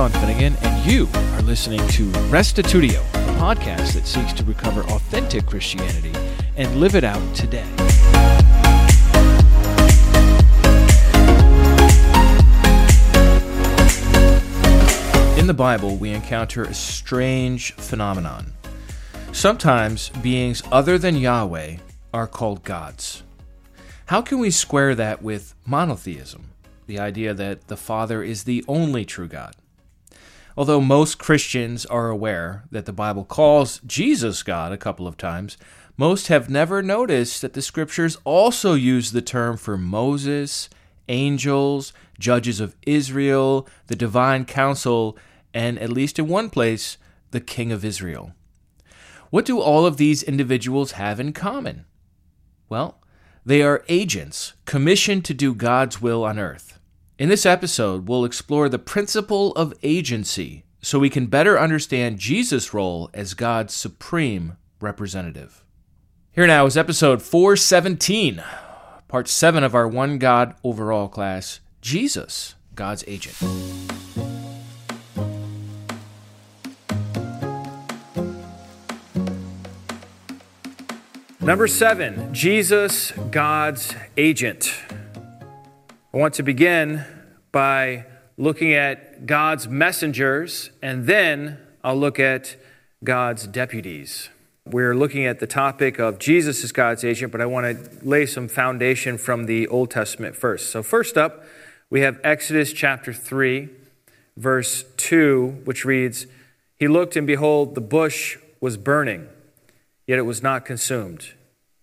Sean Finnegan, and you are listening to Restitutio, a podcast that seeks to recover authentic Christianity and live it out today. In the Bible, we encounter a strange phenomenon. Sometimes beings other than Yahweh are called gods. How can we square that with monotheism, the idea that the Father is the only true God? Although most Christians are aware that the Bible calls Jesus God a couple of times, most have never noticed that the scriptures also use the term for Moses, angels, judges of Israel, the divine council, and at least in one place, the king of Israel. What do all of these individuals have in common? Well, they are agents commissioned to do God's will on earth. In this episode, we'll explore the principle of agency so we can better understand Jesus' role as God's supreme representative. Here now is episode 417, part 7 of our One God overall class Jesus, God's agent. Number seven, Jesus, God's agent. I want to begin by looking at God's messengers, and then I'll look at God's deputies. We're looking at the topic of Jesus as God's agent, but I want to lay some foundation from the Old Testament first. So, first up, we have Exodus chapter 3, verse 2, which reads He looked, and behold, the bush was burning, yet it was not consumed.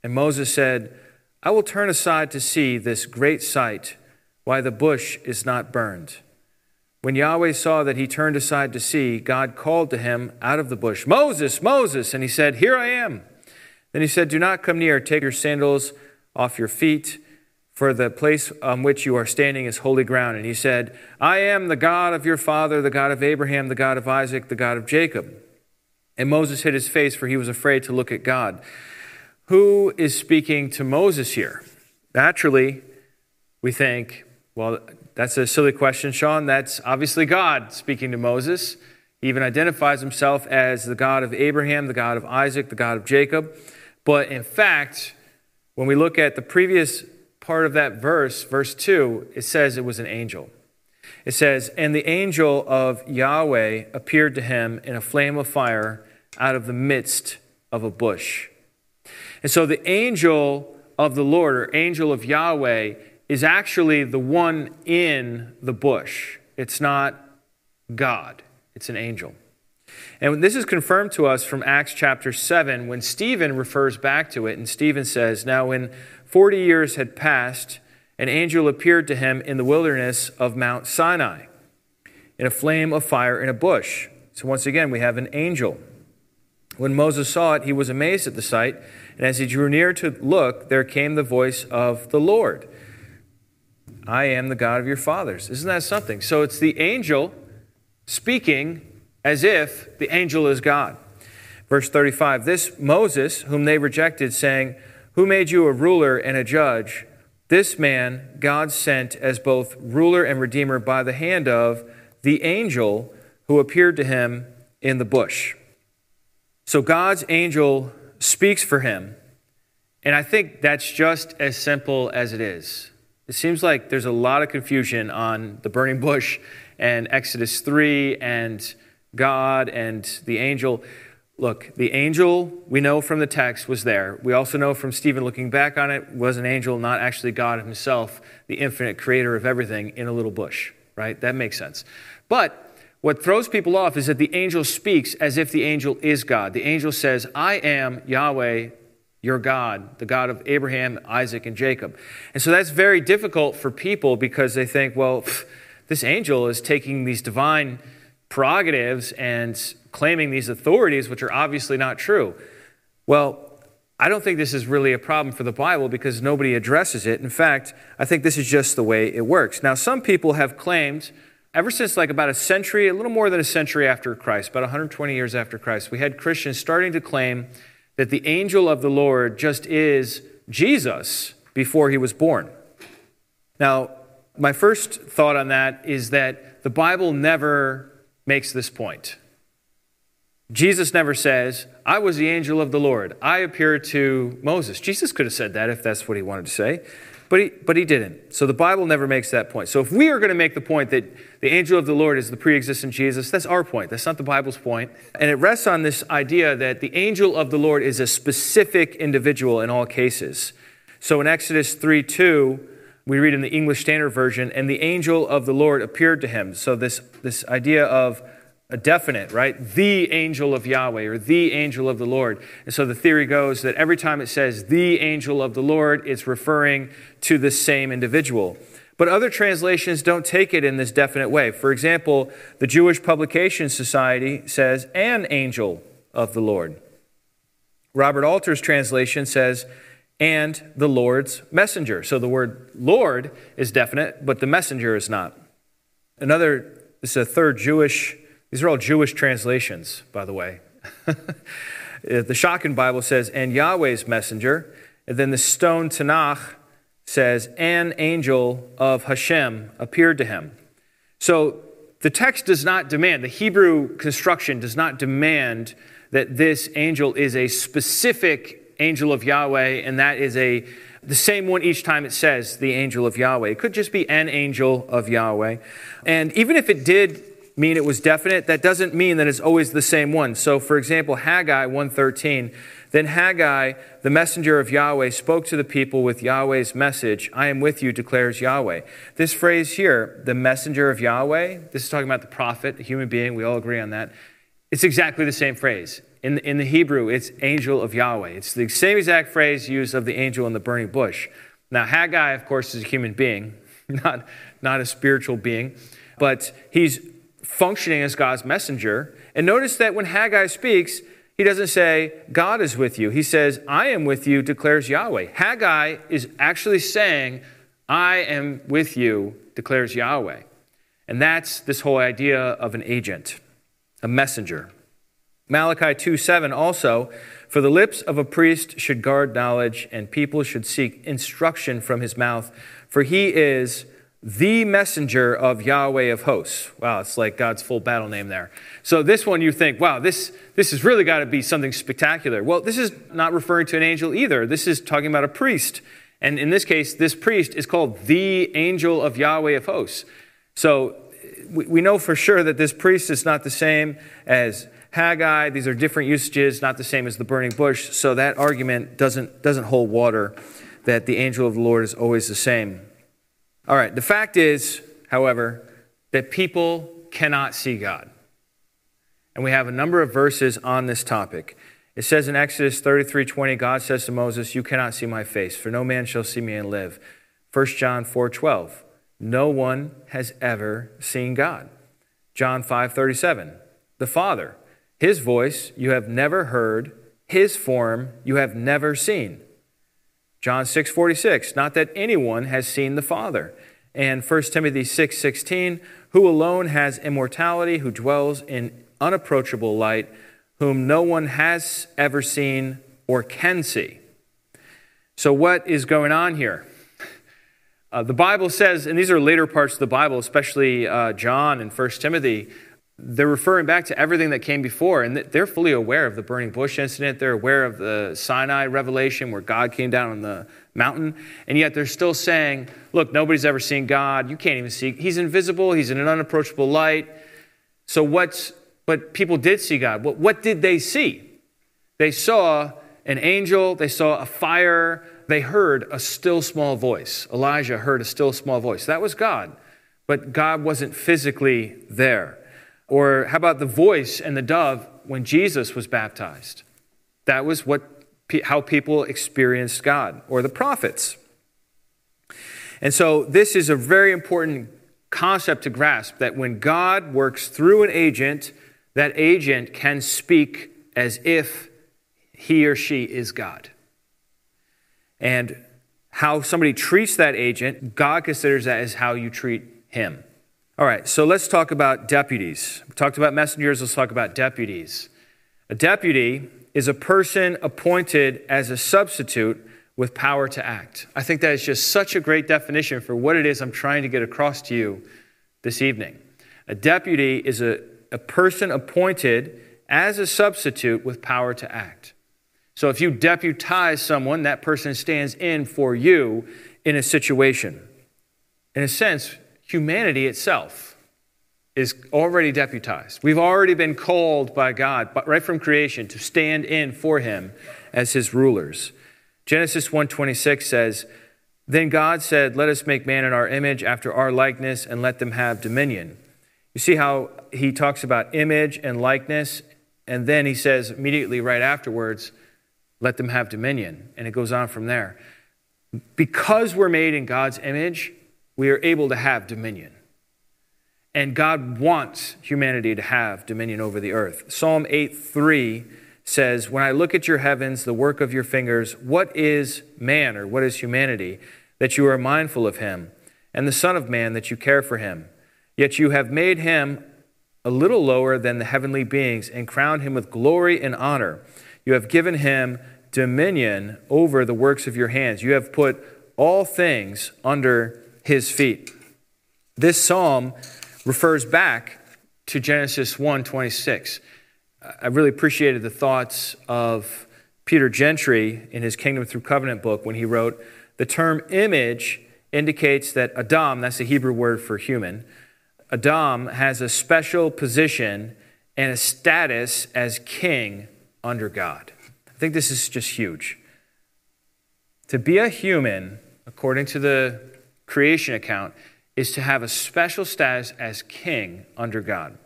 And Moses said, I will turn aside to see this great sight, why the bush is not burned. When Yahweh saw that he turned aside to see, God called to him out of the bush, Moses, Moses! And he said, Here I am. Then he said, Do not come near, take your sandals off your feet, for the place on which you are standing is holy ground. And he said, I am the God of your father, the God of Abraham, the God of Isaac, the God of Jacob. And Moses hid his face, for he was afraid to look at God. Who is speaking to Moses here? Naturally, we think, well, that's a silly question, Sean. That's obviously God speaking to Moses. He even identifies himself as the God of Abraham, the God of Isaac, the God of Jacob. But in fact, when we look at the previous part of that verse, verse 2, it says it was an angel. It says, And the angel of Yahweh appeared to him in a flame of fire out of the midst of a bush. And so the angel of the Lord, or angel of Yahweh, is actually the one in the bush. It's not God, it's an angel. And this is confirmed to us from Acts chapter 7 when Stephen refers back to it. And Stephen says, Now, when 40 years had passed, an angel appeared to him in the wilderness of Mount Sinai in a flame of fire in a bush. So, once again, we have an angel. When Moses saw it, he was amazed at the sight. And as he drew near to look, there came the voice of the Lord I am the God of your fathers. Isn't that something? So it's the angel speaking as if the angel is God. Verse 35 This Moses, whom they rejected, saying, Who made you a ruler and a judge? This man God sent as both ruler and redeemer by the hand of the angel who appeared to him in the bush. So God's angel speaks for him. And I think that's just as simple as it is. It seems like there's a lot of confusion on the burning bush and Exodus 3 and God and the angel. Look, the angel, we know from the text, was there. We also know from Stephen looking back on it, was an angel, not actually God himself, the infinite creator of everything, in a little bush, right? That makes sense. But what throws people off is that the angel speaks as if the angel is God. The angel says, I am Yahweh, your God, the God of Abraham, Isaac, and Jacob. And so that's very difficult for people because they think, well, pff, this angel is taking these divine prerogatives and claiming these authorities, which are obviously not true. Well, I don't think this is really a problem for the Bible because nobody addresses it. In fact, I think this is just the way it works. Now, some people have claimed ever since like about a century, a little more than a century after Christ, about 120 years after Christ, we had Christians starting to claim that the angel of the Lord just is Jesus before he was born. Now, my first thought on that is that the Bible never makes this point. Jesus never says, I was the angel of the Lord. I appeared to Moses. Jesus could have said that if that's what he wanted to say, but he, but he didn't. So the Bible never makes that point. So if we are going to make the point that the angel of the Lord is the pre existent Jesus, that's our point. That's not the Bible's point. And it rests on this idea that the angel of the Lord is a specific individual in all cases. So in Exodus 3 2, we read in the English Standard Version, and the angel of the Lord appeared to him. So this, this idea of a definite, right? The angel of Yahweh or the angel of the Lord. And so the theory goes that every time it says the angel of the Lord, it's referring to the same individual. But other translations don't take it in this definite way. For example, the Jewish Publication Society says an angel of the Lord. Robert Alter's translation says, and the Lord's messenger. So the word Lord is definite, but the messenger is not. Another, this is a third Jewish these are all Jewish translations, by the way. Uh, the Schocken Bible says, and Yahweh's messenger. And then the stone Tanakh says, an angel of Hashem appeared to him. So the text does not demand, the Hebrew construction does not demand that this angel is a specific angel of Yahweh, and that is a the same one each time it says the angel of Yahweh. It could just be an angel of Yahweh. And even if it did mean it was definite, that doesn't mean that it's always the same one. So, for example, Haggai 113. then Haggai, the messenger of Yahweh, spoke to the people with Yahweh's message, I am with you, declares Yahweh. This phrase here, the messenger of Yahweh, this is talking about the prophet, a human being, we all agree on that. It's exactly the same phrase. In, in the Hebrew, it's angel of Yahweh. It's the same exact phrase used of the angel in the burning bush. Now, Haggai, of course, is a human being, not, not a spiritual being, but he's functioning as God's messenger. And notice that when Haggai speaks, he doesn't say, God is with you. He says, I am with you, declares Yahweh. Haggai is actually saying, I am with you, declares Yahweh. And that's this whole idea of an agent, a messenger. Malachi 2 7 also, for the lips of a priest should guard knowledge, and people should seek instruction from his mouth, for he is the messenger of Yahweh of hosts. Wow, it's like God's full battle name there. So this one you think, wow, this, this has really got to be something spectacular. Well, this is not referring to an angel either. This is talking about a priest. And in this case, this priest is called the angel of Yahweh of hosts. So we, we know for sure that this priest is not the same as Haggai. These are different usages, not the same as the burning bush. So that argument doesn't, doesn't hold water that the angel of the Lord is always the same. All right, the fact is, however, that people cannot see God. And we have a number of verses on this topic. It says in Exodus 33 20, God says to Moses, You cannot see my face, for no man shall see me and live. 1 John 4 12, no one has ever seen God. John 5 37, the Father, his voice you have never heard, his form you have never seen. John 6 46, not that anyone has seen the Father. And 1 Timothy 6 16, who alone has immortality, who dwells in unapproachable light, whom no one has ever seen or can see. So, what is going on here? Uh, the Bible says, and these are later parts of the Bible, especially uh, John and 1 Timothy, they're referring back to everything that came before, and they're fully aware of the burning bush incident. They're aware of the Sinai revelation where God came down on the mountain, and yet they're still saying, Look, nobody's ever seen God. You can't even see. He's invisible, He's in an unapproachable light. So, what's, but people did see God. What, what did they see? They saw an angel, they saw a fire, they heard a still small voice. Elijah heard a still small voice. That was God, but God wasn't physically there. Or how about the voice and the dove when Jesus was baptized? That was what, how people experienced God, or the prophets. And so this is a very important concept to grasp that when God works through an agent, that agent can speak as if he or she is God. And how somebody treats that agent, God considers that as how you treat him. All right, so let's talk about deputies. We talked about messengers, let's talk about deputies. A deputy is a person appointed as a substitute with power to act. I think that is just such a great definition for what it is I'm trying to get across to you this evening. A deputy is a a person appointed as a substitute with power to act. So if you deputize someone, that person stands in for you in a situation. In a sense, humanity itself is already deputized. We've already been called by God, right from creation, to stand in for him as his rulers. Genesis 1:26 says, "Then God said, let us make man in our image after our likeness and let them have dominion." You see how he talks about image and likeness and then he says immediately right afterwards, let them have dominion. And it goes on from there. Because we're made in God's image, we are able to have dominion. And God wants humanity to have dominion over the earth. Psalm 8 3 says, When I look at your heavens, the work of your fingers, what is man or what is humanity that you are mindful of him, and the Son of Man that you care for him? Yet you have made him a little lower than the heavenly beings and crowned him with glory and honor. You have given him dominion over the works of your hands. You have put all things under his feet. This psalm refers back to Genesis 1:26. I really appreciated the thoughts of Peter Gentry in his Kingdom Through Covenant book when he wrote, "The term image indicates that Adam, that's the Hebrew word for human, Adam has a special position and a status as king under God. I think this is just huge. To be a human, according to the creation account, is to have a special status as king under God.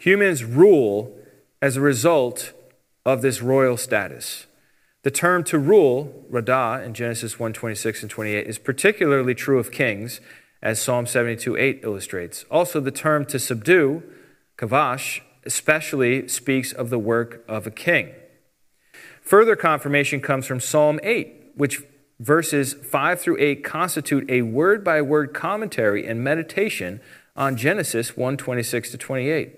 Humans rule as a result of this royal status. The term to rule, radah, in Genesis 1 26 and 28, is particularly true of kings as Psalm 72 8 illustrates. Also, the term to subdue, kavash, especially speaks of the work of a king. Further confirmation comes from Psalm 8, which verses 5 through 8 constitute a word by word commentary and meditation on Genesis 1 26 to 28.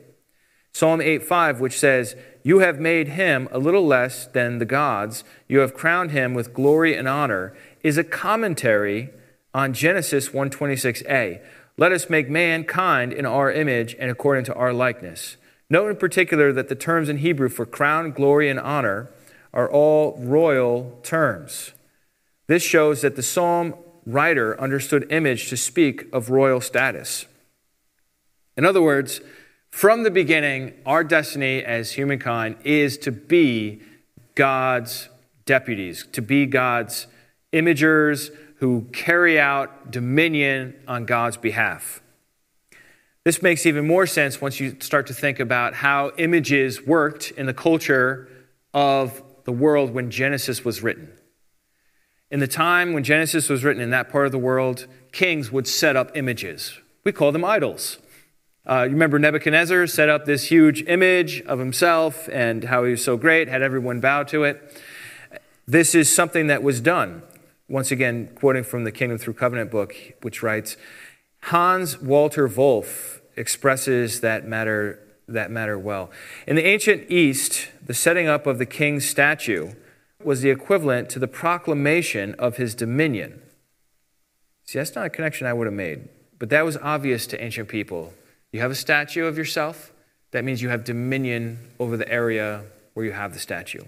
Psalm 8 5, which says, You have made him a little less than the gods, you have crowned him with glory and honor, is a commentary on Genesis 126a. Let us make mankind in our image and according to our likeness. Note in particular that the terms in Hebrew for crown, glory, and honor are all royal terms. This shows that the psalm writer understood image to speak of royal status. In other words, from the beginning, our destiny as humankind is to be God's deputies, to be God's imagers, who carry out dominion on God's behalf. This makes even more sense once you start to think about how images worked in the culture of the world when Genesis was written. In the time when Genesis was written in that part of the world, kings would set up images. We call them idols. Uh, you remember Nebuchadnezzar set up this huge image of himself and how he was so great, had everyone bow to it. This is something that was done once again, quoting from the Kingdom Through Covenant book, which writes Hans Walter Wolff expresses that matter, that matter well. In the ancient East, the setting up of the king's statue was the equivalent to the proclamation of his dominion. See, that's not a connection I would have made, but that was obvious to ancient people. You have a statue of yourself, that means you have dominion over the area where you have the statue,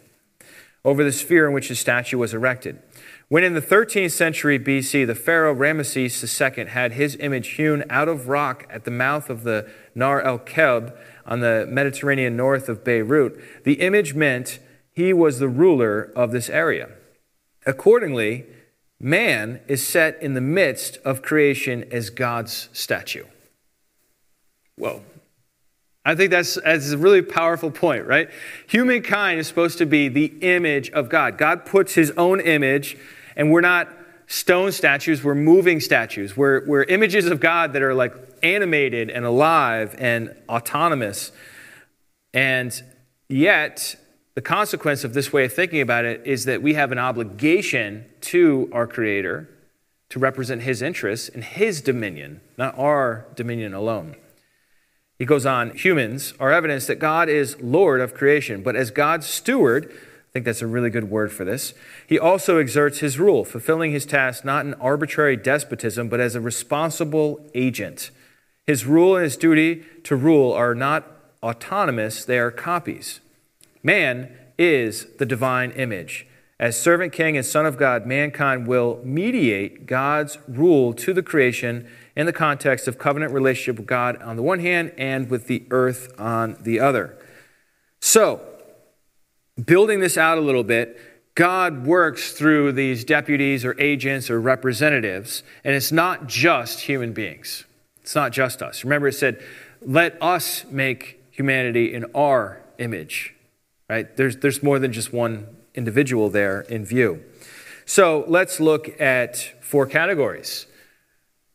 over the sphere in which the statue was erected. When in the 13th century BC, the pharaoh Ramesses II had his image hewn out of rock at the mouth of the Nahr el Kelb on the Mediterranean north of Beirut, the image meant he was the ruler of this area. Accordingly, man is set in the midst of creation as God's statue. Whoa. I think that's, that's a really powerful point, right? Humankind is supposed to be the image of God. God puts his own image, and we're not stone statues, we're moving statues. We're, we're images of God that are like animated and alive and autonomous. And yet, the consequence of this way of thinking about it is that we have an obligation to our Creator to represent His interests and His dominion, not our dominion alone. He goes on, humans are evidence that God is Lord of creation, but as God's steward, I think that's a really good word for this, he also exerts his rule, fulfilling his task not in arbitrary despotism, but as a responsible agent. His rule and his duty to rule are not autonomous, they are copies. Man is the divine image. As servant king and son of God, mankind will mediate God's rule to the creation in the context of covenant relationship with God on the one hand and with the earth on the other. So, building this out a little bit, God works through these deputies or agents or representatives, and it's not just human beings. It's not just us. Remember, it said, let us make humanity in our image, right? There's, there's more than just one individual there in view. So let's look at four categories.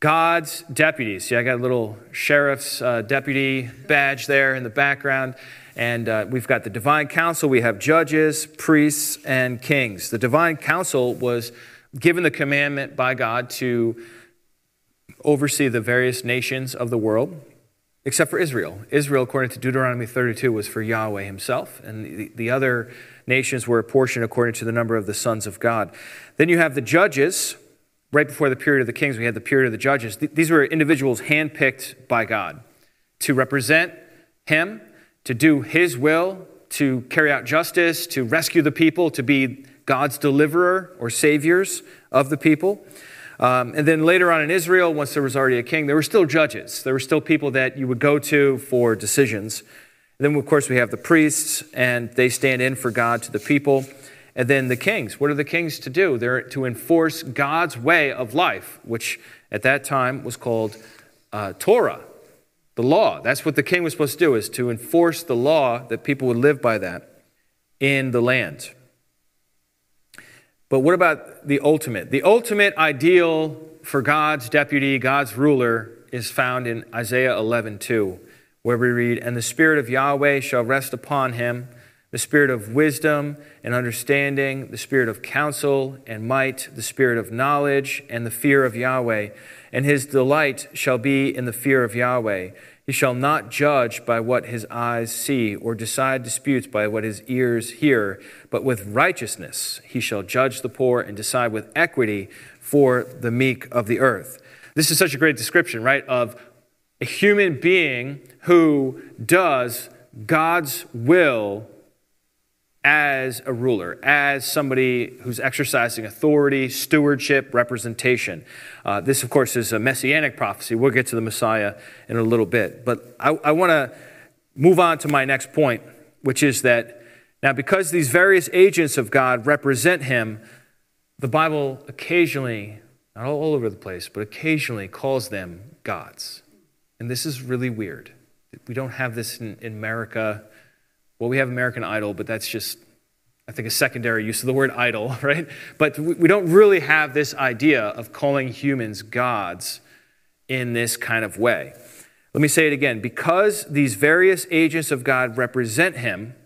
God's deputies. See, I got a little sheriff's uh, deputy badge there in the background. And uh, we've got the divine council, we have judges, priests, and kings. The divine council was given the commandment by God to oversee the various nations of the world, except for Israel. Israel, according to Deuteronomy 32, was for Yahweh himself, and the, the other nations were apportioned according to the number of the sons of God. Then you have the judges. Right before the period of the kings, we had the period of the judges. These were individuals handpicked by God to represent him to do His will, to carry out justice, to rescue the people, to be God's deliverer or saviors of the people. Um, and then later on in Israel, once there was already a king, there were still judges. There were still people that you would go to for decisions. And then, of course, we have the priests, and they stand in for God to the people. And then the kings. What are the kings to do? They're to enforce God's way of life, which at that time was called uh, Torah the law. That's what the king was supposed to do, is to enforce the law that people would live by that in the land. But what about the ultimate? The ultimate ideal for God's deputy, God's ruler, is found in Isaiah 11:2, where we read, "And the spirit of Yahweh shall rest upon him, the spirit of wisdom and understanding, the spirit of counsel and might, the spirit of knowledge and the fear of Yahweh, and his delight shall be in the fear of Yahweh." He shall not judge by what his eyes see, or decide disputes by what his ears hear, but with righteousness he shall judge the poor and decide with equity for the meek of the earth. This is such a great description, right, of a human being who does God's will as a ruler, as somebody who's exercising authority, stewardship, representation. Uh, this, of course, is a messianic prophecy. We'll get to the Messiah in a little bit. But I, I want to move on to my next point, which is that now, because these various agents of God represent him, the Bible occasionally, not all over the place, but occasionally calls them gods. And this is really weird. We don't have this in, in America well, we have American Idol, but that's just, I think, a secondary use of the word idol, right? But we don't really have this idea of calling humans gods in this kind of way. Let me say it again. Because these various agents of God represent him,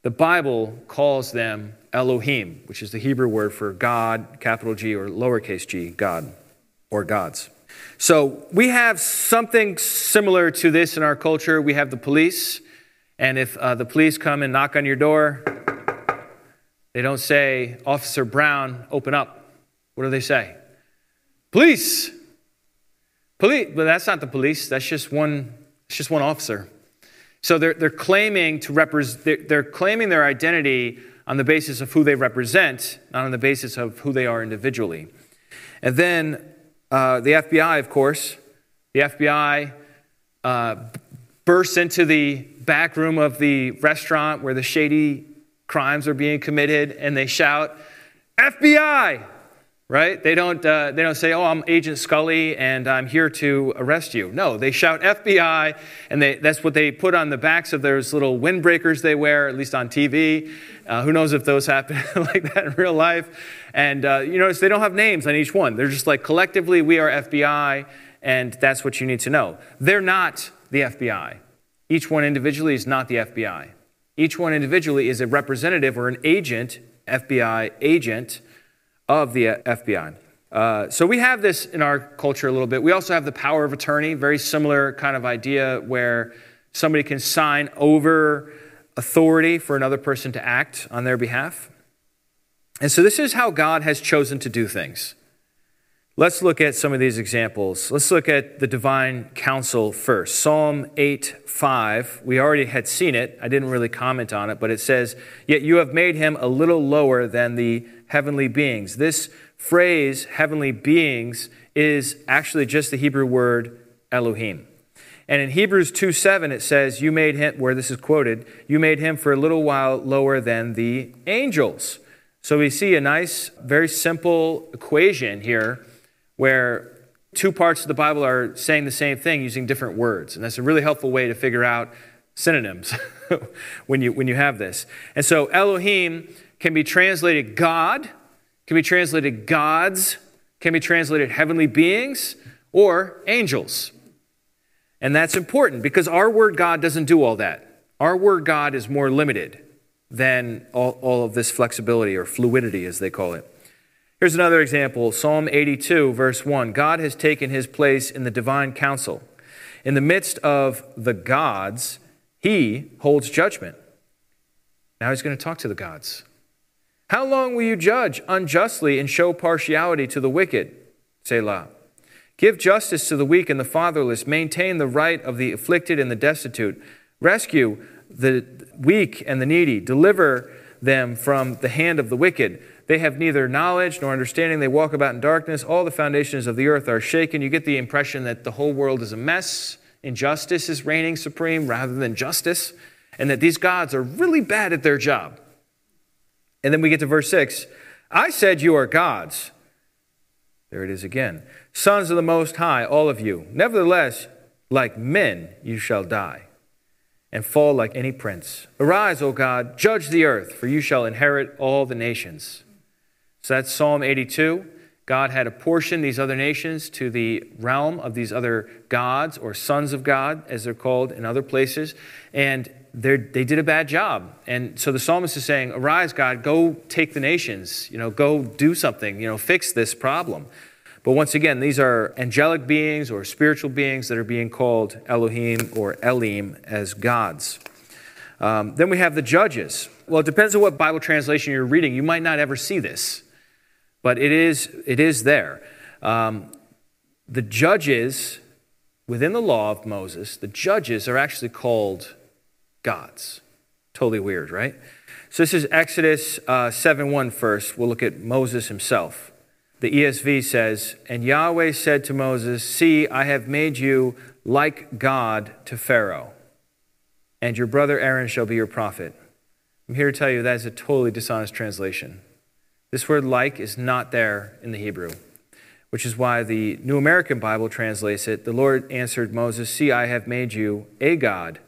the Bible calls them Elohim, which is the Hebrew word for God, capital G or lowercase g, God or gods. So we have something similar to this in our culture. We have the police and if uh, the police come and knock on your door, they don't say, Officer Brown, open up. What do they say? Police. Police. But that's not the police. That's just one, it's just one officer. So they're, they're claiming to represent, they're, they're claiming their identity on the basis of who they represent, not on the basis of who they are individually. And then uh, the FBI, of course, the FBI uh, bursts into the back room of the restaurant where the shady crimes are being committed and they shout, FBI! Right? They don't, uh, they don't say, Oh, I'm Agent Scully and I'm here to arrest you. No, they shout FBI, and they, that's what they put on the backs of those little windbreakers they wear, at least on TV. Uh, who knows if those happen like that in real life? And uh, you notice they don't have names on each one. They're just like, collectively, we are FBI, and that's what you need to know. They're not the FBI. Each one individually is not the FBI. Each one individually is a representative or an agent, FBI agent of the FBI. Uh, so we have this in our culture a little bit. We also have the power of attorney, very similar kind of idea where somebody can sign over authority for another person to act on their behalf. And so this is how God has chosen to do things. Let's look at some of these examples. Let's look at the divine council first. Psalm 8 5. We already had seen it. I didn't really comment on it, but it says, Yet you have made him a little lower than the heavenly beings. This phrase, heavenly beings, is actually just the Hebrew word Elohim. And in Hebrews 2 7, it says, You made him, where this is quoted, you made him for a little while lower than the angels. So we see a nice, very simple equation here where two parts of the Bible are saying the same thing using different words. And that's a really helpful way to figure out synonyms when, you, when you have this. And so Elohim can be translated God, can be translated gods, can be translated heavenly beings, or angels. And that's important because our word God doesn't do all that. Our word God is more limited than all, all of this flexibility or fluidity, as they call it. Here's another example Psalm 82, verse 1. God has taken his place in the divine council. In the midst of the gods, he holds judgment. Now he's going to talk to the gods. How long will you judge unjustly and show partiality to the wicked? Selah. Give justice to the weak and the fatherless. Maintain the right of the afflicted and the destitute. Rescue the weak and the needy. Deliver them from the hand of the wicked. They have neither knowledge nor understanding. They walk about in darkness. All the foundations of the earth are shaken. You get the impression that the whole world is a mess. Injustice is reigning supreme rather than justice, and that these gods are really bad at their job. And then we get to verse 6 I said, You are gods. There it is again. Sons of the Most High, all of you. Nevertheless, like men, you shall die and fall like any prince. Arise, O God, judge the earth, for you shall inherit all the nations. So that's Psalm 82. God had apportioned these other nations to the realm of these other gods or sons of God, as they're called in other places, and they did a bad job. And so the psalmist is saying, Arise, God, go take the nations, you know, go do something, you know, fix this problem. But once again, these are angelic beings or spiritual beings that are being called Elohim or Elim as gods. Um, then we have the judges. Well, it depends on what Bible translation you're reading. You might not ever see this but it is, it is there. Um, the judges within the law of Moses, the judges are actually called gods. Totally weird, right? So this is Exodus uh, 7 1 first. We'll look at Moses himself. The ESV says, And Yahweh said to Moses, See, I have made you like God to Pharaoh, and your brother Aaron shall be your prophet. I'm here to tell you that is a totally dishonest translation. This word like is not there in the Hebrew, which is why the New American Bible translates it The Lord answered Moses, See, I have made you a God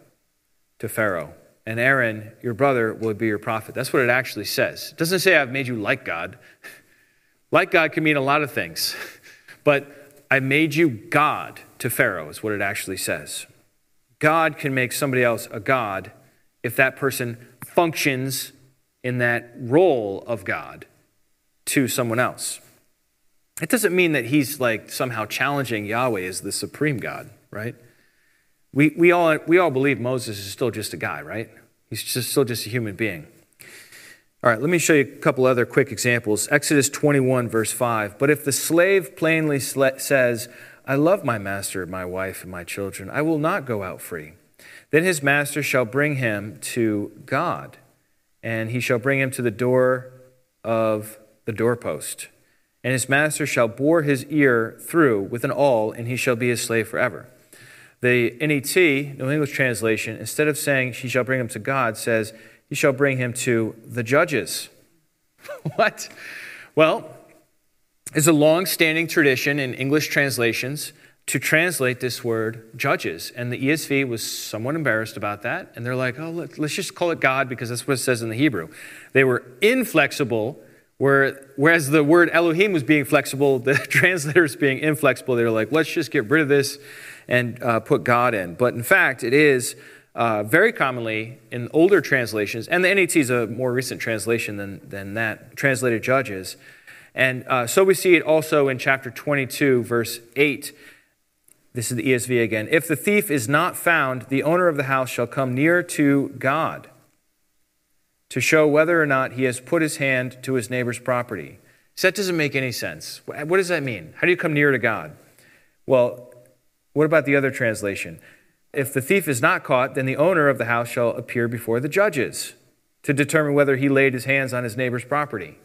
to Pharaoh, and Aaron, your brother, will be your prophet. That's what it actually says. It doesn't say I've made you like God. like God can mean a lot of things, but I made you God to Pharaoh, is what it actually says. God can make somebody else a God if that person functions in that role of God to someone else. It doesn't mean that he's like somehow challenging Yahweh as the supreme God, right? We, we, all, we all believe Moses is still just a guy, right? He's just, still just a human being. All right, let me show you a couple other quick examples. Exodus 21, verse 5. But if the slave plainly says, I love my master, my wife, and my children, I will not go out free. Then his master shall bring him to God, and he shall bring him to the door of the doorpost. And his master shall bore his ear through with an awl, and he shall be his slave forever. The NET, New English translation, instead of saying he shall bring him to God, says he shall bring him to the judges. what? Well, it's a long standing tradition in English translations to translate this word judges. And the ESV was somewhat embarrassed about that. And they're like, oh, let's just call it God because that's what it says in the Hebrew. They were inflexible where, whereas the word Elohim was being flexible, the translators being inflexible, they were like, let's just get rid of this and uh, put God in. But in fact, it is uh, very commonly in older translations, and the NET is a more recent translation than, than that, translated judges. And uh, so we see it also in chapter 22, verse 8. This is the ESV again. If the thief is not found, the owner of the house shall come near to God to show whether or not he has put his hand to his neighbor's property. So that doesn't make any sense. What does that mean? How do you come near to God? Well, what about the other translation? If the thief is not caught, then the owner of the house shall appear before the judges to determine whether he laid his hands on his neighbor's property.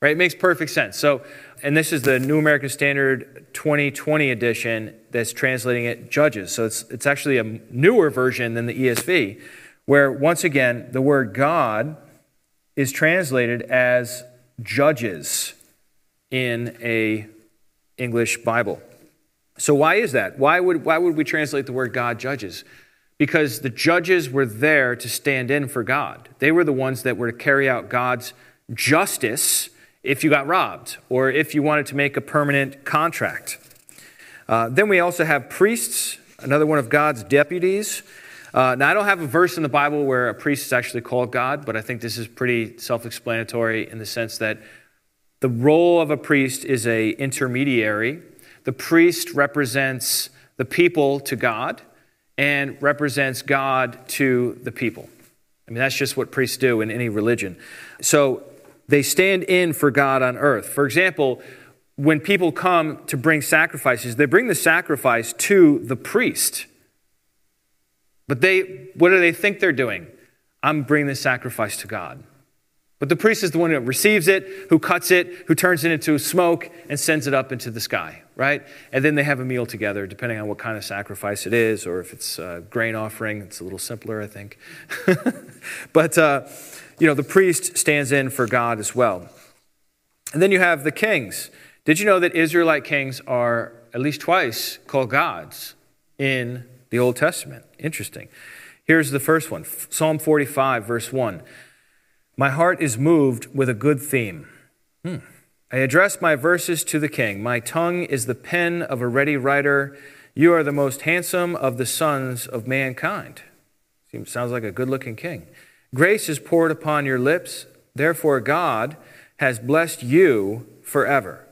Right? It makes perfect sense. So, and this is the New American Standard 2020 edition that's translating it judges. So it's, it's actually a newer version than the ESV, where once again, the word God is translated as judges in a English Bible. So why is that? Why would, why would we translate the word God judges? Because the judges were there to stand in for God. They were the ones that were to carry out God's justice if you got robbed or if you wanted to make a permanent contract. Uh, then we also have priests, another one of God's deputies. Uh, now, I don't have a verse in the Bible where a priest is actually called God, but I think this is pretty self explanatory in the sense that the role of a priest is a intermediary. The priest represents the people to God and represents God to the people. I mean, that's just what priests do in any religion. So they stand in for God on earth. For example, when people come to bring sacrifices, they bring the sacrifice to the priest. But they, what do they think they're doing? I'm bringing the sacrifice to God. But the priest is the one who receives it, who cuts it, who turns it into smoke and sends it up into the sky, right? And then they have a meal together, depending on what kind of sacrifice it is, or if it's a grain offering. It's a little simpler, I think. but, uh, you know, the priest stands in for God as well. And then you have the kings. Did you know that Israelite kings are at least twice called gods in the Old Testament? Interesting. Here's the first one Psalm 45, verse 1. My heart is moved with a good theme. Hmm. I address my verses to the king. My tongue is the pen of a ready writer. You are the most handsome of the sons of mankind. Seems, sounds like a good looking king. Grace is poured upon your lips. Therefore, God has blessed you forever.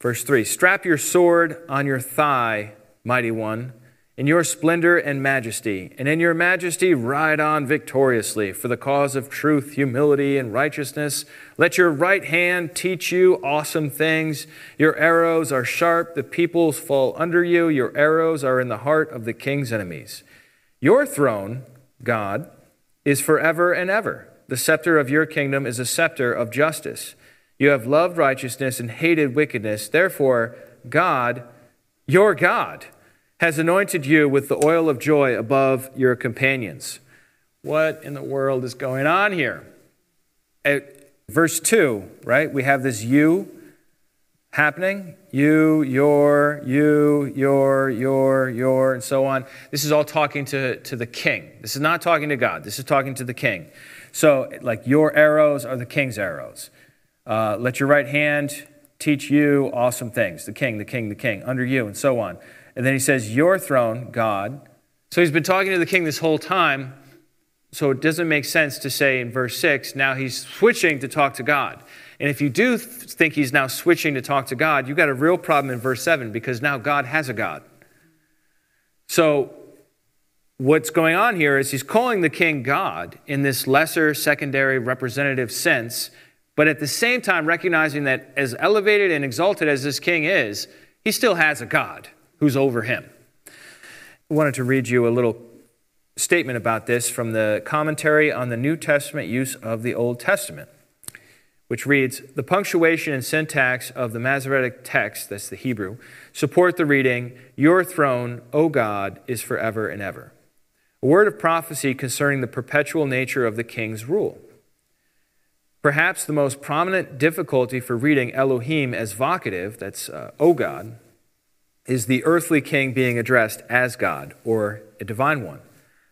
Verse 3 Strap your sword on your thigh, mighty one in your splendor and majesty, and in your majesty ride on victoriously for the cause of truth, humility, and righteousness. Let your right hand teach you awesome things. Your arrows are sharp, the peoples fall under you. Your arrows are in the heart of the king's enemies. Your throne, God, is forever and ever. The scepter of your kingdom is a scepter of justice. You have loved righteousness and hated wickedness. Therefore, God, your God, has anointed you with the oil of joy above your companions. What in the world is going on here? At verse 2, right? We have this you happening. You, your, you, your, your, your, and so on. This is all talking to, to the king. This is not talking to God. This is talking to the king. So, like, your arrows are the king's arrows. Uh, let your right hand teach you awesome things. The king, the king, the king, under you, and so on. And then he says, Your throne, God. So he's been talking to the king this whole time. So it doesn't make sense to say in verse 6, now he's switching to talk to God. And if you do think he's now switching to talk to God, you've got a real problem in verse 7 because now God has a God. So what's going on here is he's calling the king God in this lesser, secondary, representative sense, but at the same time recognizing that as elevated and exalted as this king is, he still has a God who's over him. I wanted to read you a little statement about this from the commentary on the New Testament use of the Old Testament, which reads The punctuation and syntax of the Masoretic text, that's the Hebrew, support the reading, Your throne, O God, is forever and ever. A word of prophecy concerning the perpetual nature of the king's rule. Perhaps the most prominent difficulty for reading Elohim as vocative, that's uh, O God, is the earthly king being addressed as God or a divine one.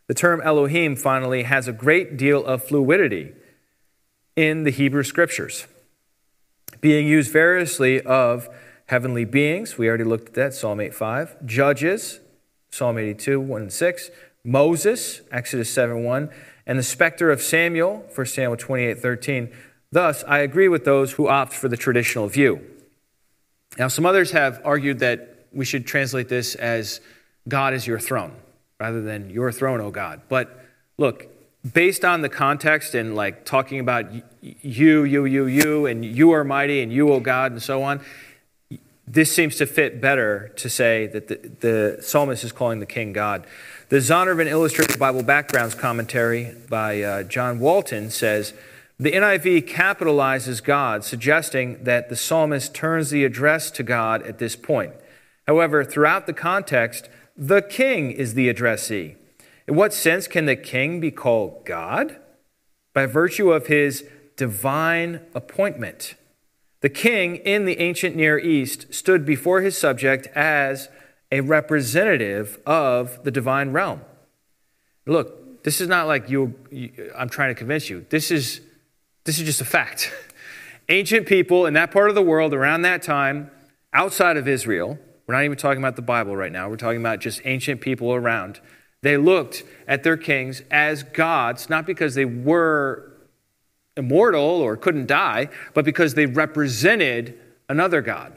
The term Elohim, finally, has a great deal of fluidity in the Hebrew scriptures, being used variously of heavenly beings. We already looked at that, Psalm 8.5. Judges, Psalm 82, 1 and 6. Moses, Exodus 7, 1. And the specter of Samuel, 1 Samuel 28, 13. Thus, I agree with those who opt for the traditional view. Now, some others have argued that we should translate this as God is your throne rather than your throne, O God. But look, based on the context and like talking about you, you, you, you, and you are mighty, and you, O God, and so on, this seems to fit better to say that the, the psalmist is calling the king God. The Zondervan Illustrated Bible Backgrounds commentary by uh, John Walton says the NIV capitalizes God, suggesting that the psalmist turns the address to God at this point. However, throughout the context, the king is the addressee. In what sense can the king be called God? By virtue of his divine appointment. The king in the ancient Near East stood before his subject as a representative of the divine realm. Look, this is not like you, you, I'm trying to convince you. This is, this is just a fact. Ancient people in that part of the world around that time, outside of Israel, we're not even talking about the Bible right now, we're talking about just ancient people around. They looked at their kings as gods, not because they were immortal or couldn't die, but because they represented another God.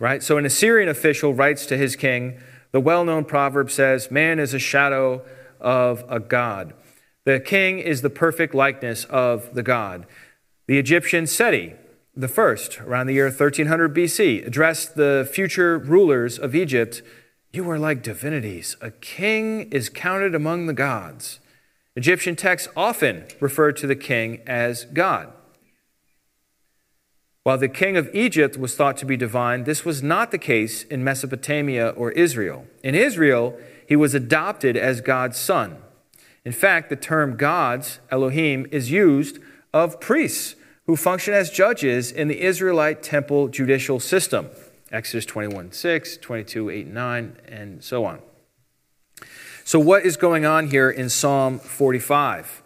Right? So an Assyrian official writes to his king, the well known proverb says, Man is a shadow of a God. The king is the perfect likeness of the God. The Egyptian Seti, the first, around the year 1300 BC, addressed the future rulers of Egypt You are like divinities. A king is counted among the gods. Egyptian texts often refer to the king as God. While the king of Egypt was thought to be divine, this was not the case in Mesopotamia or Israel. In Israel, he was adopted as God's son. In fact, the term gods, Elohim, is used of priests who function as judges in the Israelite temple judicial system. Exodus 21 6, 22 8 9, and so on. So, what is going on here in Psalm 45?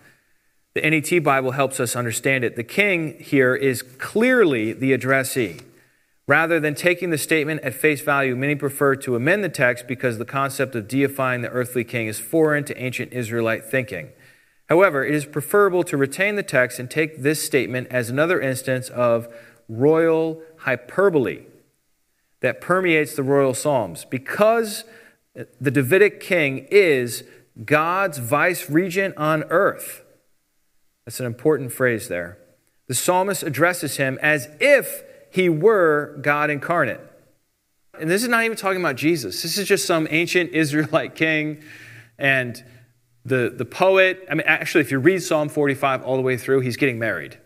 The NET Bible helps us understand it. The king here is clearly the addressee. Rather than taking the statement at face value, many prefer to amend the text because the concept of deifying the earthly king is foreign to ancient Israelite thinking. However, it is preferable to retain the text and take this statement as another instance of royal hyperbole that permeates the royal psalms. Because the Davidic king is God's vice regent on earth. That's an important phrase there. The psalmist addresses him as if he were God incarnate. And this is not even talking about Jesus. This is just some ancient Israelite king. And the, the poet, I mean, actually, if you read Psalm 45 all the way through, he's getting married.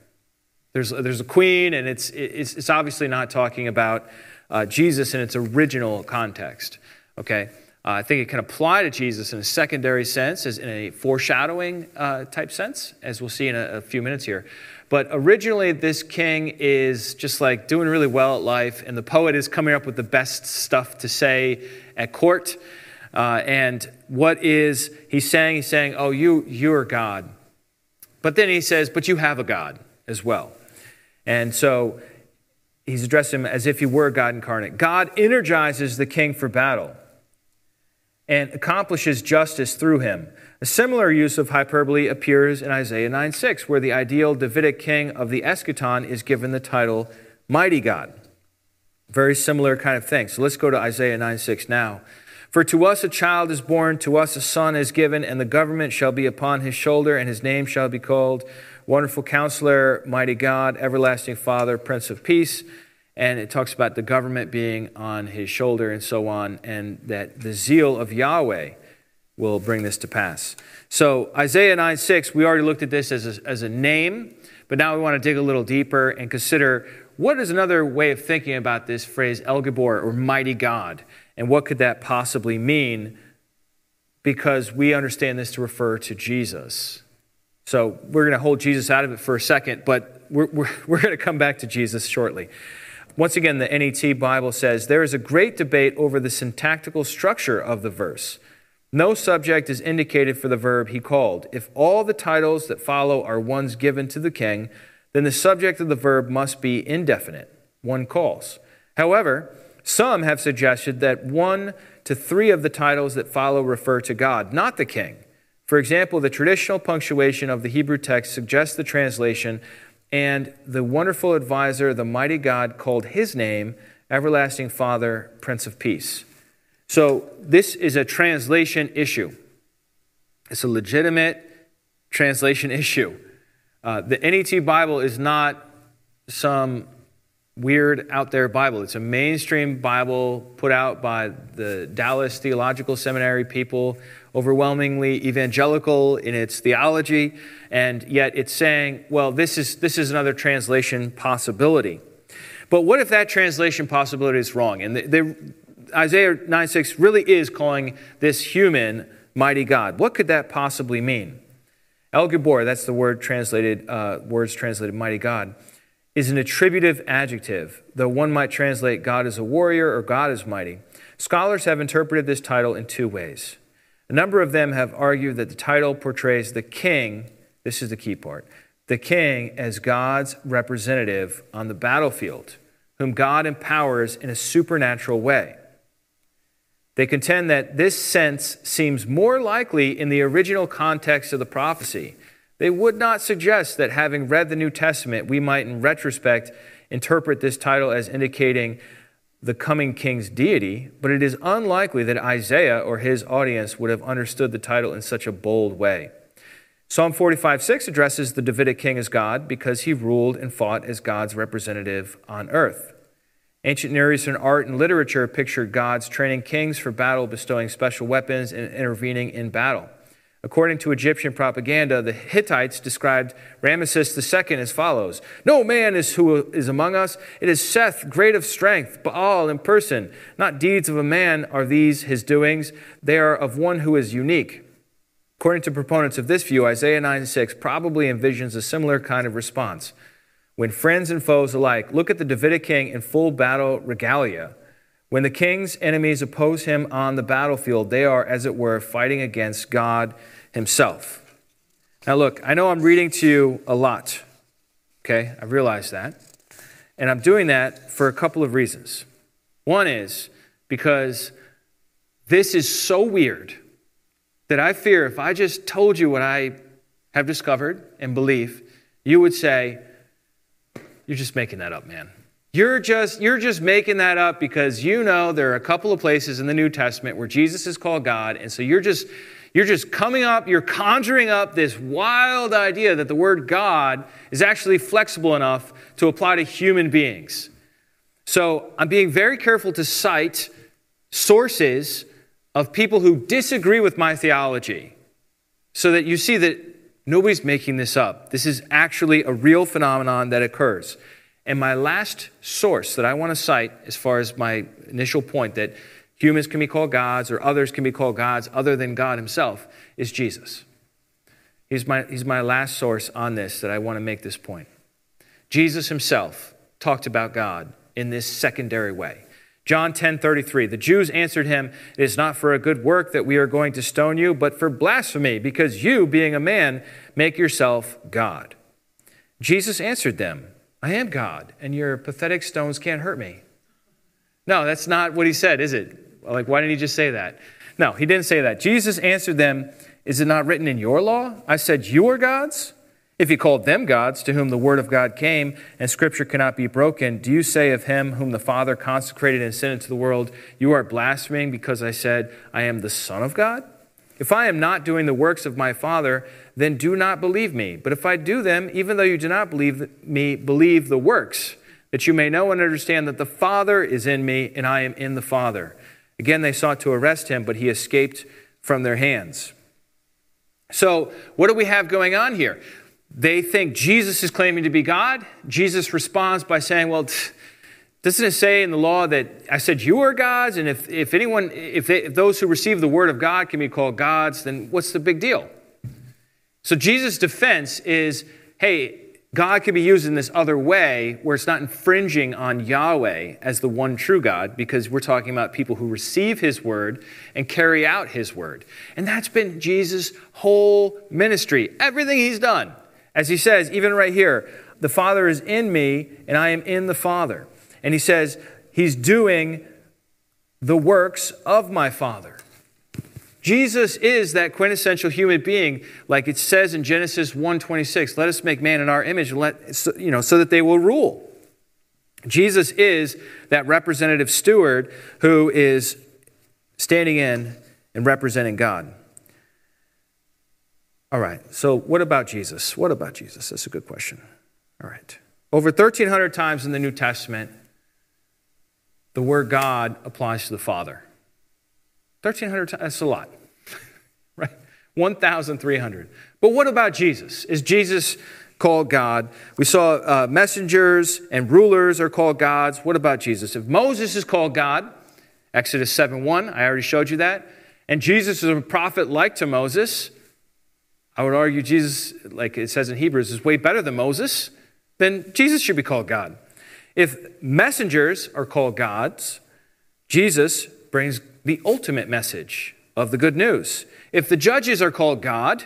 There's, there's a queen, and it's, it's, it's obviously not talking about uh, Jesus in its original context. Okay? Uh, I think it can apply to Jesus in a secondary sense, as in a foreshadowing uh, type sense, as we'll see in a, a, few minutes here. But originally, this king is just like doing really well at life, and the poet is coming up with the best stuff to say at court. Uh, and what is he saying? He's saying, "Oh, you you're God," but then he says, "But you have a God as well." And so he's addressing him as if he were God incarnate. God energizes the king for battle and accomplishes justice through him. A similar use of hyperbole appears in Isaiah 9 6, where the ideal Davidic king of the eschaton is given the title Mighty God. Very similar kind of thing. So let's go to Isaiah 9 6 now. For to us a child is born, to us a son is given, and the government shall be upon his shoulder, and his name shall be called Wonderful Counselor, Mighty God, Everlasting Father, Prince of Peace and it talks about the government being on his shoulder and so on, and that the zeal of Yahweh will bring this to pass. So, Isaiah 9 6, we already looked at this as a, as a name, but now we want to dig a little deeper and consider what is another way of thinking about this phrase, El Gibor, or mighty God, and what could that possibly mean? Because we understand this to refer to Jesus. So, we're going to hold Jesus out of it for a second, but we're, we're, we're going to come back to Jesus shortly. Once again, the NET Bible says there is a great debate over the syntactical structure of the verse. No subject is indicated for the verb he called. If all the titles that follow are ones given to the king, then the subject of the verb must be indefinite, one calls. However, some have suggested that one to three of the titles that follow refer to God, not the king. For example, the traditional punctuation of the Hebrew text suggests the translation and the wonderful advisor, the mighty God, called his name Everlasting Father, Prince of Peace. So this is a translation issue. It's a legitimate translation issue. Uh, the NET Bible is not some weird out there Bible. It's a mainstream Bible put out by the Dallas Theological Seminary people, overwhelmingly evangelical in its theology, and yet it's saying, well, this is, this is another translation possibility. But what if that translation possibility is wrong? And the, the, Isaiah 9 6 really is calling this human mighty God. What could that possibly mean? El Gibor, that's the word translated, uh, words translated mighty God is an attributive adjective, though one might translate God is a warrior or God is mighty. Scholars have interpreted this title in two ways. A number of them have argued that the title portrays the king, this is the key part, the king as God's representative on the battlefield, whom God empowers in a supernatural way. They contend that this sense seems more likely in the original context of the prophecy they would not suggest that having read the New Testament, we might, in retrospect, interpret this title as indicating the coming king's deity, but it is unlikely that Isaiah or his audience would have understood the title in such a bold way. Psalm 45 6 addresses the Davidic king as God because he ruled and fought as God's representative on earth. Ancient Near Eastern art and literature pictured gods training kings for battle, bestowing special weapons, and intervening in battle. According to Egyptian propaganda, the Hittites described Ramesses II as follows No man is who is among us. It is Seth, great of strength, Baal in person. Not deeds of a man are these his doings, they are of one who is unique. According to proponents of this view, Isaiah 9 6 probably envisions a similar kind of response. When friends and foes alike look at the Davidic king in full battle regalia, when the king's enemies oppose him on the battlefield, they are, as it were, fighting against God himself. Now, look, I know I'm reading to you a lot, okay? I realize that. And I'm doing that for a couple of reasons. One is because this is so weird that I fear if I just told you what I have discovered and believe, you would say, You're just making that up, man. You're just, you're just making that up because you know there are a couple of places in the New Testament where Jesus is called God, and so you're just you're just coming up, you're conjuring up this wild idea that the word God is actually flexible enough to apply to human beings. So I'm being very careful to cite sources of people who disagree with my theology so that you see that nobody's making this up. This is actually a real phenomenon that occurs. And my last source that I want to cite, as far as my initial point, that humans can be called gods or others can be called gods other than God Himself, is Jesus. He's my, he's my last source on this that I want to make this point. Jesus Himself talked about God in this secondary way. John 10 33, the Jews answered him, It is not for a good work that we are going to stone you, but for blasphemy, because you, being a man, make yourself God. Jesus answered them, I am God, and your pathetic stones can't hurt me. No, that's not what he said, is it? Like, why didn't he just say that? No, he didn't say that. Jesus answered them, Is it not written in your law? I said, You are gods? If he called them gods, to whom the word of God came, and scripture cannot be broken, do you say of him whom the Father consecrated and sent into the world, You are blaspheming because I said, I am the Son of God? If I am not doing the works of my Father, then do not believe me. But if I do them, even though you do not believe me, believe the works, that you may know and understand that the Father is in me and I am in the Father. Again, they sought to arrest him, but he escaped from their hands. So, what do we have going on here? They think Jesus is claiming to be God. Jesus responds by saying, Well, doesn't it say in the law that I said you are gods? And if, if anyone, if, they, if those who receive the word of God can be called gods, then what's the big deal? So Jesus' defense is hey, God can be used in this other way where it's not infringing on Yahweh as the one true God because we're talking about people who receive his word and carry out his word. And that's been Jesus' whole ministry, everything he's done. As he says, even right here, the Father is in me and I am in the Father. And he says, he's doing the works of my Father. Jesus is that quintessential human being, like it says in Genesis 1:26, let us make man in our image, let, you know, so that they will rule. Jesus is that representative steward who is standing in and representing God. All right, so what about Jesus? What about Jesus? That's a good question. All right. Over 1,300 times in the New Testament, the word God applies to the Father. 1,300 times, that's a lot, right? 1,300. But what about Jesus? Is Jesus called God? We saw uh, messengers and rulers are called gods. What about Jesus? If Moses is called God, Exodus 7 1, I already showed you that, and Jesus is a prophet like to Moses, I would argue Jesus, like it says in Hebrews, is way better than Moses, then Jesus should be called God. If messengers are called gods, Jesus brings the ultimate message of the good news. If the judges are called God,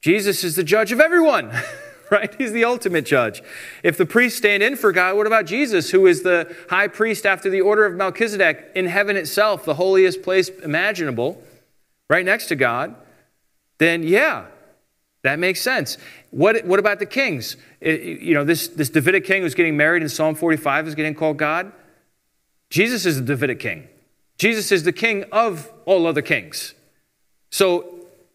Jesus is the judge of everyone, right? He's the ultimate judge. If the priests stand in for God, what about Jesus, who is the high priest after the order of Melchizedek in heaven itself, the holiest place imaginable, right next to God? Then, yeah, that makes sense. What, what about the kings? It, you know, this, this Davidic king who's getting married in Psalm 45 is getting called God. Jesus is the Davidic king. Jesus is the king of all other kings. So,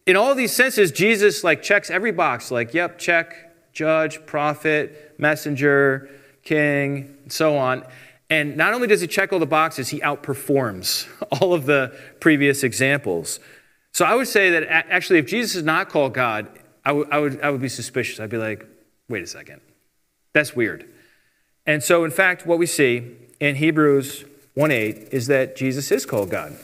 in all these senses, Jesus like checks every box. Like, yep, check, judge, prophet, messenger, king, and so on. And not only does he check all the boxes, he outperforms all of the previous examples. So I would say that actually, if Jesus is not called God, I, w- I, would, I would be suspicious. I'd be like, wait a second. That's weird. And so, in fact, what we see in Hebrews 1 8 is that Jesus is called God.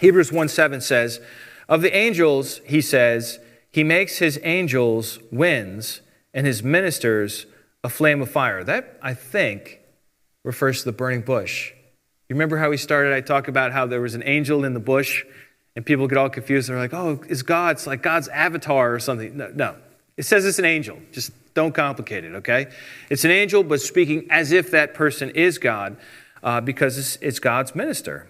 Hebrews 1 7 says, Of the angels, he says, He makes his angels winds and his ministers a flame of fire. That, I think, refers to the burning bush. You remember how we started? I talked about how there was an angel in the bush and people get all confused. They're like, oh, is God? It's like God's avatar or something. No, no. It says it's an angel. Just don't complicate it, okay? It's an angel, but speaking as if that person is God uh, because it's, it's God's minister.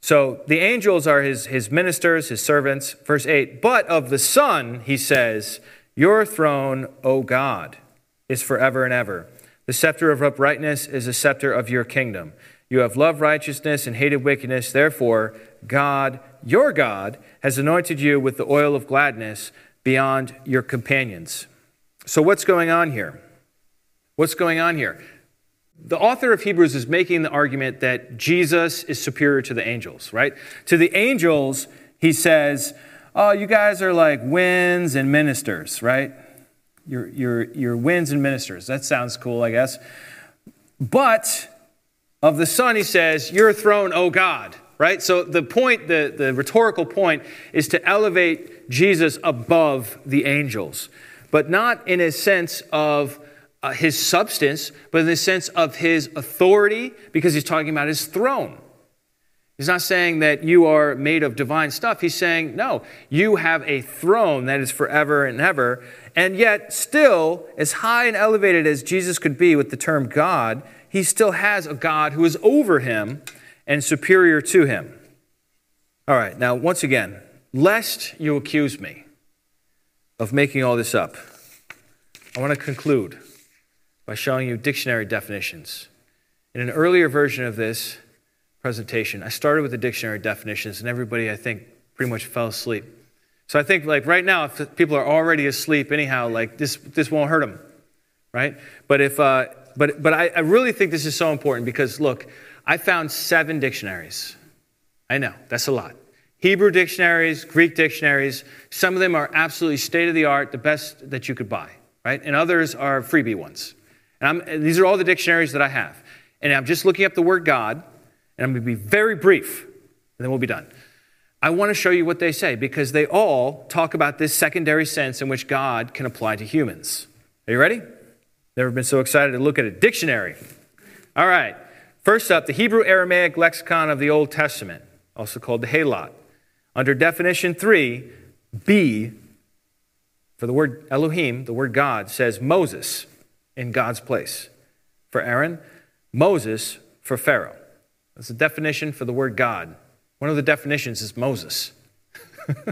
So the angels are his, his ministers, his servants. Verse 8, but of the Son, he says, Your throne, O God, is forever and ever. The scepter of uprightness is the scepter of your kingdom. You have loved righteousness and hated wickedness. Therefore, God your God has anointed you with the oil of gladness beyond your companions. So, what's going on here? What's going on here? The author of Hebrews is making the argument that Jesus is superior to the angels, right? To the angels, he says, Oh, you guys are like winds and ministers, right? You're, you're, you're winds and ministers. That sounds cool, I guess. But of the Son, he says, Your throne, O God right? So the point, the, the rhetorical point, is to elevate Jesus above the angels, but not in a sense of uh, his substance, but in the sense of his authority, because he's talking about his throne. He's not saying that you are made of divine stuff. He's saying, no, you have a throne that is forever and ever. And yet, still, as high and elevated as Jesus could be with the term God, he still has a God who is over him and superior to him. All right, now, once again, lest you accuse me of making all this up, I want to conclude by showing you dictionary definitions. In an earlier version of this presentation, I started with the dictionary definitions, and everybody, I think, pretty much fell asleep. So I think, like, right now, if people are already asleep, anyhow, like, this, this won't hurt them, right? But if, uh, but, but I, I really think this is so important because, look, I found seven dictionaries. I know, that's a lot. Hebrew dictionaries, Greek dictionaries, some of them are absolutely state of the art, the best that you could buy, right? And others are freebie ones. And, and these are all the dictionaries that I have. And I'm just looking up the word God, and I'm going to be very brief, and then we'll be done. I want to show you what they say because they all talk about this secondary sense in which God can apply to humans. Are you ready? Never been so excited to look at a dictionary. All right. First up, the Hebrew Aramaic lexicon of the Old Testament, also called the Halot. Under definition three, B, for the word Elohim, the word God, says Moses in God's place. For Aaron, Moses for Pharaoh. That's the definition for the word God. One of the definitions is Moses.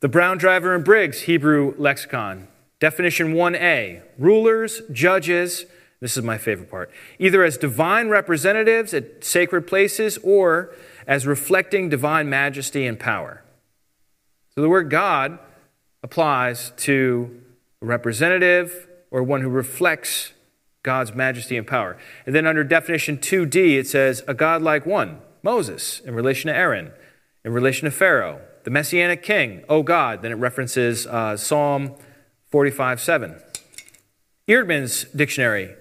the Brown Driver and Briggs Hebrew lexicon. Definition 1a rulers, judges, this is my favorite part. Either as divine representatives at sacred places or as reflecting divine majesty and power. So the word God applies to a representative or one who reflects God's majesty and power. And then under definition 2D, it says, a godlike one, Moses, in relation to Aaron, in relation to Pharaoh, the Messianic king, O God. Then it references uh, Psalm 45 7. Eerdmans Dictionary,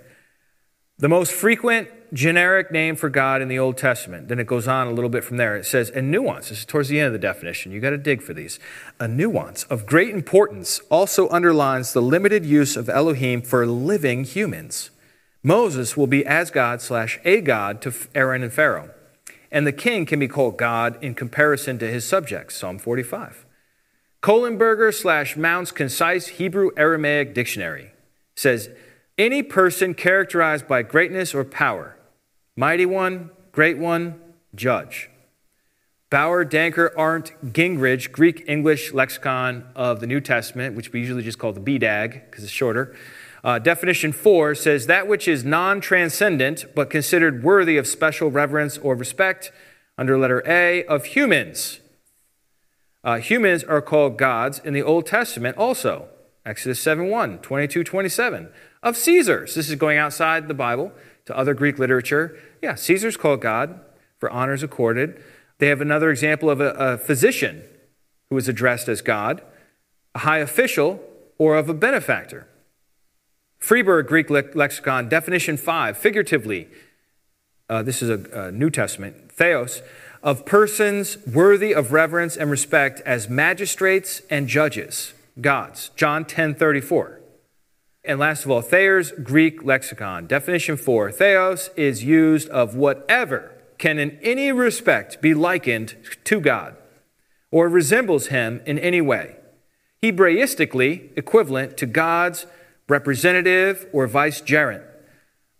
the most frequent generic name for God in the Old Testament. Then it goes on a little bit from there. It says, a nuance. This is towards the end of the definition. You got to dig for these. A nuance of great importance also underlines the limited use of Elohim for living humans. Moses will be as God slash a God to Aaron and Pharaoh. And the king can be called God in comparison to his subjects. Psalm 45. Kohlenberger slash Mounce Concise Hebrew Aramaic Dictionary says, any person characterized by greatness or power, mighty one, great one, judge. Bauer, Danker, Arndt, Gingrich, Greek English Lexicon of the New Testament, which we usually just call the BDAG because it's shorter. Uh, definition four says that which is non transcendent but considered worthy of special reverence or respect, under letter A, of humans. Uh, humans are called gods in the Old Testament also. Exodus 7 1, 22 27. Of Caesars. This is going outside the Bible to other Greek literature. Yeah, Caesar's called God for honors accorded. They have another example of a, a physician who is addressed as God, a high official, or of a benefactor. Friberg Greek lexicon, definition five, figuratively, uh, this is a, a New Testament, theos, of persons worthy of reverence and respect as magistrates and judges, gods. John 10 34. And last of all, Thayer's Greek lexicon, definition four, theos is used of whatever can in any respect be likened to God or resembles him in any way. Hebraistically equivalent to God's representative or vicegerent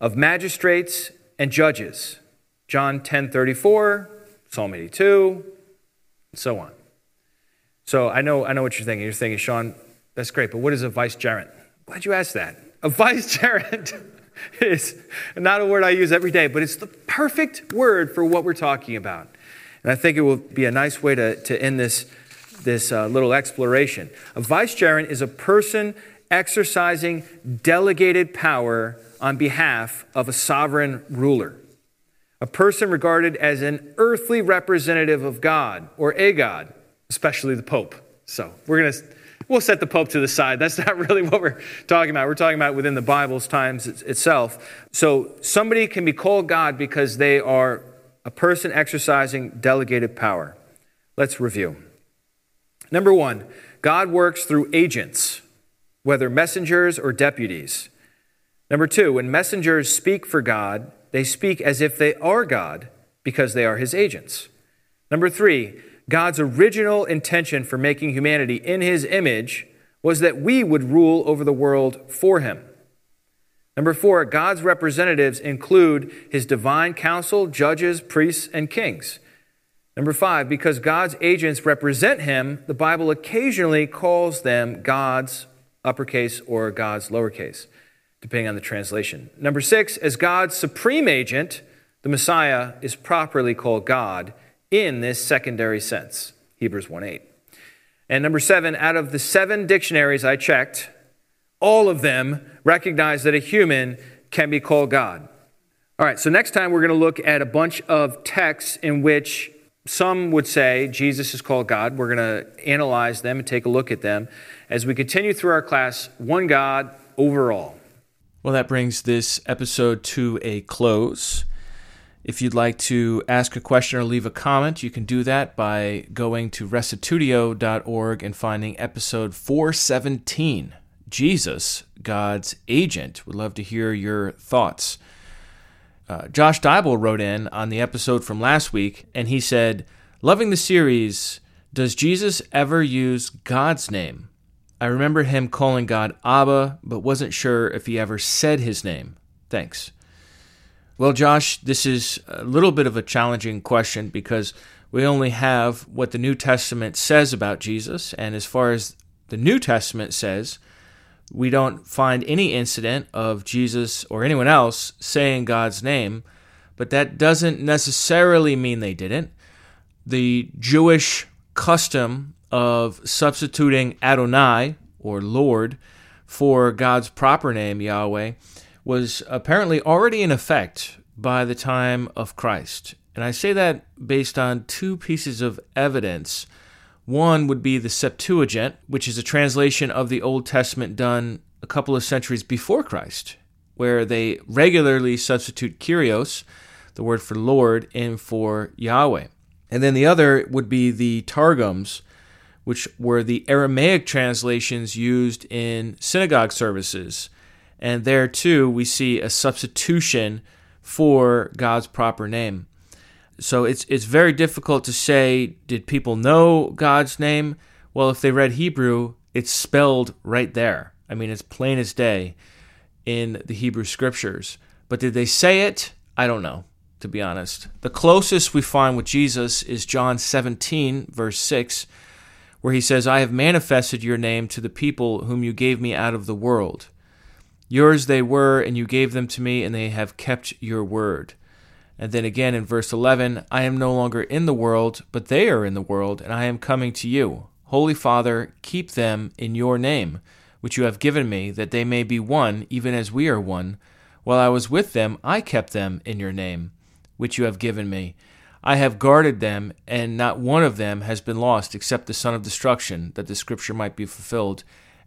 of magistrates and judges. John 10:34, Psalm 82, and so on. So I know I know what you're thinking. You're thinking, Sean, that's great, but what is a vicegerent? Glad you asked that. A vicegerent is not a word I use every day, but it's the perfect word for what we're talking about. And I think it will be a nice way to, to end this, this uh, little exploration. A vicegerent is a person exercising delegated power on behalf of a sovereign ruler. A person regarded as an earthly representative of God or a God, especially the Pope. So we're going to we'll set the Pope to the side. That's not really what we're talking about. We're talking about within the Bible's times itself. So somebody can be called God because they are a person exercising delegated power. Let's review. Number one, God works through agents whether messengers or deputies. Number two, when messengers speak for God, they speak as if they are God because they are his agents. Number three, God's original intention for making humanity in his image was that we would rule over the world for him. Number four, God's representatives include his divine council, judges, priests, and kings. Number five, because God's agents represent him, the Bible occasionally calls them God's uppercase or God's lowercase, depending on the translation. Number six, as God's supreme agent, the Messiah is properly called God in this secondary sense, Hebrews 1 8. And number seven, out of the seven dictionaries I checked, all of them recognize that a human can be called God. All right, so next time we're going to look at a bunch of texts in which some would say Jesus is called God. We're going to analyze them and take a look at them as we continue through our class, One God Overall. Well, that brings this episode to a close. If you'd like to ask a question or leave a comment, you can do that by going to restitutio.org and finding episode 417 Jesus, God's Agent. We'd love to hear your thoughts. Uh, Josh Dybel wrote in on the episode from last week, and he said, Loving the series, does Jesus ever use God's name? I remember him calling God Abba, but wasn't sure if he ever said his name. Thanks. Well, Josh, this is a little bit of a challenging question because we only have what the New Testament says about Jesus, and as far as the New Testament says, we don't find any incident of Jesus or anyone else saying God's name, but that doesn't necessarily mean they didn't. The Jewish custom of substituting Adonai, or Lord, for God's proper name, Yahweh, was apparently already in effect by the time of Christ. And I say that based on two pieces of evidence. One would be the Septuagint, which is a translation of the Old Testament done a couple of centuries before Christ, where they regularly substitute Kyrios, the word for Lord, in for Yahweh. And then the other would be the Targums, which were the Aramaic translations used in synagogue services. And there too, we see a substitution for God's proper name. So it's it's very difficult to say did people know God's name? Well, if they read Hebrew, it's spelled right there. I mean, it's plain as day in the Hebrew scriptures. But did they say it? I don't know, to be honest. The closest we find with Jesus is John 17, verse 6, where he says, I have manifested your name to the people whom you gave me out of the world. Yours they were, and you gave them to me, and they have kept your word. And then again in verse 11, I am no longer in the world, but they are in the world, and I am coming to you. Holy Father, keep them in your name, which you have given me, that they may be one, even as we are one. While I was with them, I kept them in your name, which you have given me. I have guarded them, and not one of them has been lost except the son of destruction, that the scripture might be fulfilled.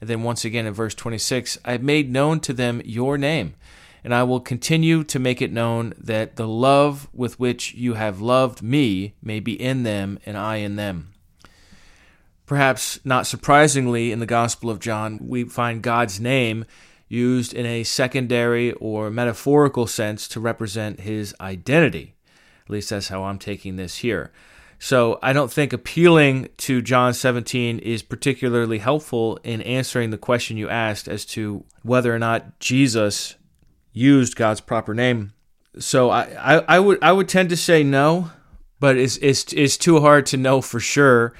And then once again in verse 26, I made known to them your name and I will continue to make it known that the love with which you have loved me may be in them and I in them. Perhaps not surprisingly, in the Gospel of John, we find God's name used in a secondary or metaphorical sense to represent his identity. At least that's how I'm taking this here. So I don't think appealing to John 17 is particularly helpful in answering the question you asked as to whether or not Jesus used God's proper name. So I, I, I would I would tend to say no, but it's, it's it's too hard to know for sure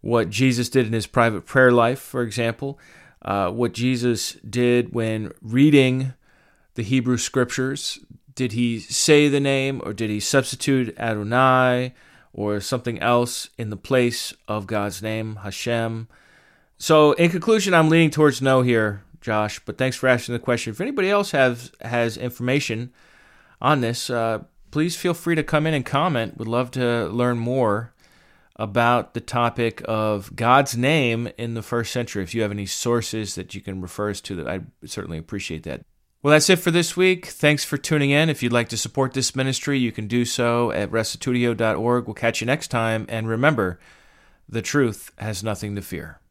what Jesus did in his private prayer life, for example, uh, what Jesus did when reading the Hebrew scriptures. Did he say the name, or did he substitute Adonai or something else in the place of God's name, Hashem? So, in conclusion, I'm leaning towards no here. Josh. But thanks for asking the question. If anybody else has has information on this, uh, please feel free to come in and comment. Would love to learn more about the topic of God's name in the first century. If you have any sources that you can refer us to, that I'd certainly appreciate that. Well, that's it for this week. Thanks for tuning in. If you'd like to support this ministry, you can do so at restitutio.org. We'll catch you next time. And remember, the truth has nothing to fear.